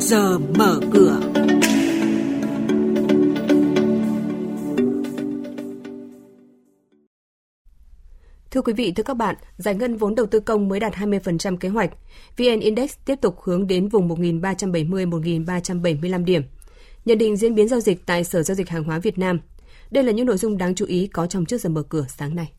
giờ mở cửa. Thưa quý vị, thưa các bạn, giải ngân vốn đầu tư công mới đạt 20% kế hoạch. VN Index tiếp tục hướng đến vùng 1.370-1.375 điểm. Nhận định diễn biến giao dịch tại Sở Giao dịch Hàng hóa Việt Nam. Đây là những nội dung đáng chú ý có trong trước giờ mở cửa sáng nay.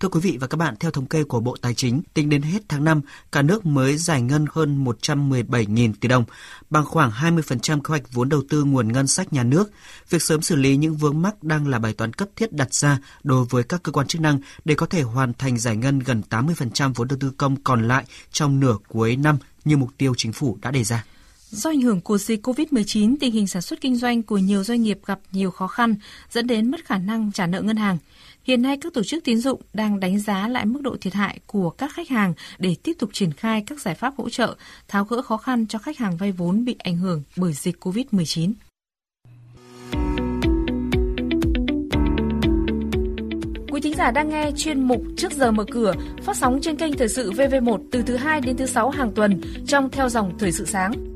Thưa quý vị và các bạn, theo thống kê của Bộ Tài chính, tính đến hết tháng 5, cả nước mới giải ngân hơn 117.000 tỷ đồng, bằng khoảng 20% kế hoạch vốn đầu tư nguồn ngân sách nhà nước. Việc sớm xử lý những vướng mắc đang là bài toán cấp thiết đặt ra đối với các cơ quan chức năng để có thể hoàn thành giải ngân gần 80% vốn đầu tư công còn lại trong nửa cuối năm như mục tiêu chính phủ đã đề ra. Do ảnh hưởng của dịch COVID-19, tình hình sản xuất kinh doanh của nhiều doanh nghiệp gặp nhiều khó khăn, dẫn đến mất khả năng trả nợ ngân hàng. Hiện nay các tổ chức tín dụng đang đánh giá lại mức độ thiệt hại của các khách hàng để tiếp tục triển khai các giải pháp hỗ trợ, tháo gỡ khó khăn cho khách hàng vay vốn bị ảnh hưởng bởi dịch COVID-19. Quý thính giả đang nghe chuyên mục Trước giờ mở cửa phát sóng trên kênh Thời sự VV1 từ thứ 2 đến thứ 6 hàng tuần trong theo dòng Thời sự sáng.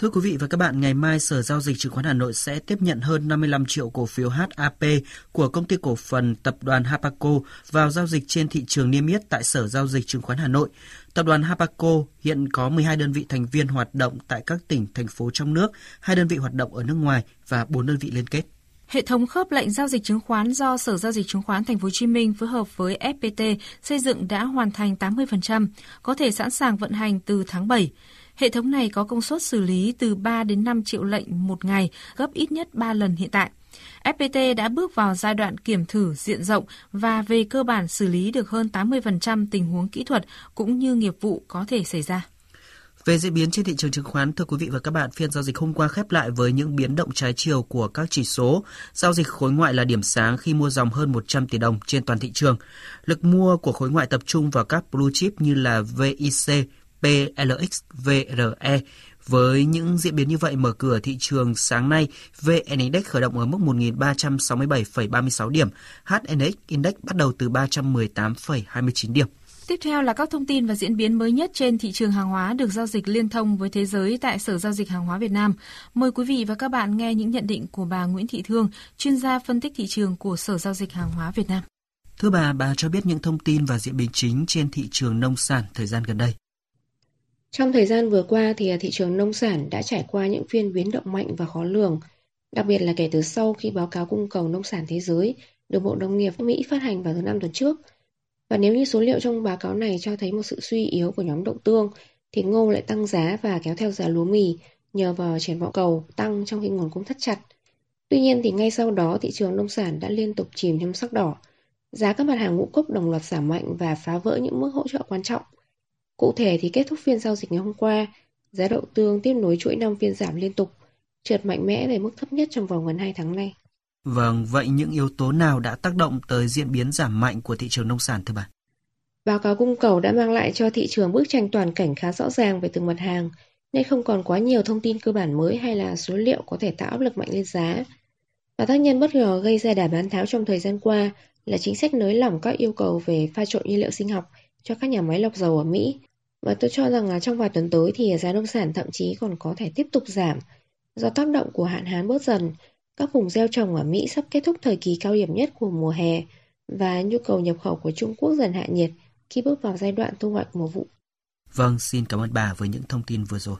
Thưa quý vị và các bạn, ngày mai Sở Giao dịch Chứng khoán Hà Nội sẽ tiếp nhận hơn 55 triệu cổ phiếu HAP của công ty cổ phần tập đoàn Hapaco vào giao dịch trên thị trường niêm yết tại Sở Giao dịch Chứng khoán Hà Nội. Tập đoàn Hapaco hiện có 12 đơn vị thành viên hoạt động tại các tỉnh, thành phố trong nước, hai đơn vị hoạt động ở nước ngoài và 4 đơn vị liên kết. Hệ thống khớp lệnh giao dịch chứng khoán do Sở Giao dịch Chứng khoán Thành phố Hồ Chí Minh phối hợp với FPT xây dựng đã hoàn thành 80%, có thể sẵn sàng vận hành từ tháng 7. Hệ thống này có công suất xử lý từ 3 đến 5 triệu lệnh một ngày, gấp ít nhất 3 lần hiện tại. FPT đã bước vào giai đoạn kiểm thử diện rộng và về cơ bản xử lý được hơn 80% tình huống kỹ thuật cũng như nghiệp vụ có thể xảy ra. Về diễn biến trên thị trường chứng khoán, thưa quý vị và các bạn, phiên giao dịch hôm qua khép lại với những biến động trái chiều của các chỉ số. Giao dịch khối ngoại là điểm sáng khi mua dòng hơn 100 tỷ đồng trên toàn thị trường. Lực mua của khối ngoại tập trung vào các blue chip như là VIC, PLX, VRE. Với những diễn biến như vậy, mở cửa thị trường sáng nay, VN Index khởi động ở mức 1.367,36 điểm, HNX Index bắt đầu từ 318,29 điểm. Tiếp theo là các thông tin và diễn biến mới nhất trên thị trường hàng hóa được giao dịch liên thông với thế giới tại Sở Giao dịch Hàng hóa Việt Nam. Mời quý vị và các bạn nghe những nhận định của bà Nguyễn Thị Thương, chuyên gia phân tích thị trường của Sở Giao dịch Hàng hóa Việt Nam. Thưa bà, bà cho biết những thông tin và diễn biến chính trên thị trường nông sản thời gian gần đây. Trong thời gian vừa qua thì à, thị trường nông sản đã trải qua những phiên biến động mạnh và khó lường, đặc biệt là kể từ sau khi báo cáo cung cầu nông sản thế giới được Bộ Nông nghiệp Mỹ phát hành vào thứ năm tuần trước. Và nếu như số liệu trong báo cáo này cho thấy một sự suy yếu của nhóm đậu tương, thì ngô lại tăng giá và kéo theo giá lúa mì nhờ vào triển vọng cầu tăng trong khi nguồn cung thắt chặt. Tuy nhiên thì ngay sau đó thị trường nông sản đã liên tục chìm trong sắc đỏ. Giá các mặt hàng ngũ cốc đồng loạt giảm mạnh và phá vỡ những mức hỗ trợ quan trọng. Cụ thể thì kết thúc phiên giao dịch ngày hôm qua, giá đậu tương tiếp nối chuỗi năm phiên giảm liên tục, trượt mạnh mẽ về mức thấp nhất trong vòng gần 2 tháng nay. Vâng, vậy những yếu tố nào đã tác động tới diễn biến giảm mạnh của thị trường nông sản thưa bà? Báo cáo cung cầu đã mang lại cho thị trường bức tranh toàn cảnh khá rõ ràng về từng mặt hàng, nên không còn quá nhiều thông tin cơ bản mới hay là số liệu có thể tạo áp lực mạnh lên giá. Và tác nhân bất ngờ gây ra đà bán tháo trong thời gian qua là chính sách nới lỏng các yêu cầu về pha trộn nhiên liệu sinh học cho các nhà máy lọc dầu ở Mỹ. Và tôi cho rằng là trong vài tuần tới thì giá nông sản thậm chí còn có thể tiếp tục giảm do tác động của hạn hán bớt dần các vùng gieo trồng ở Mỹ sắp kết thúc thời kỳ cao điểm nhất của mùa hè và nhu cầu nhập khẩu của Trung Quốc dần hạ nhiệt khi bước vào giai đoạn thu hoạch mùa vụ. Vâng, xin cảm ơn bà với những thông tin vừa rồi.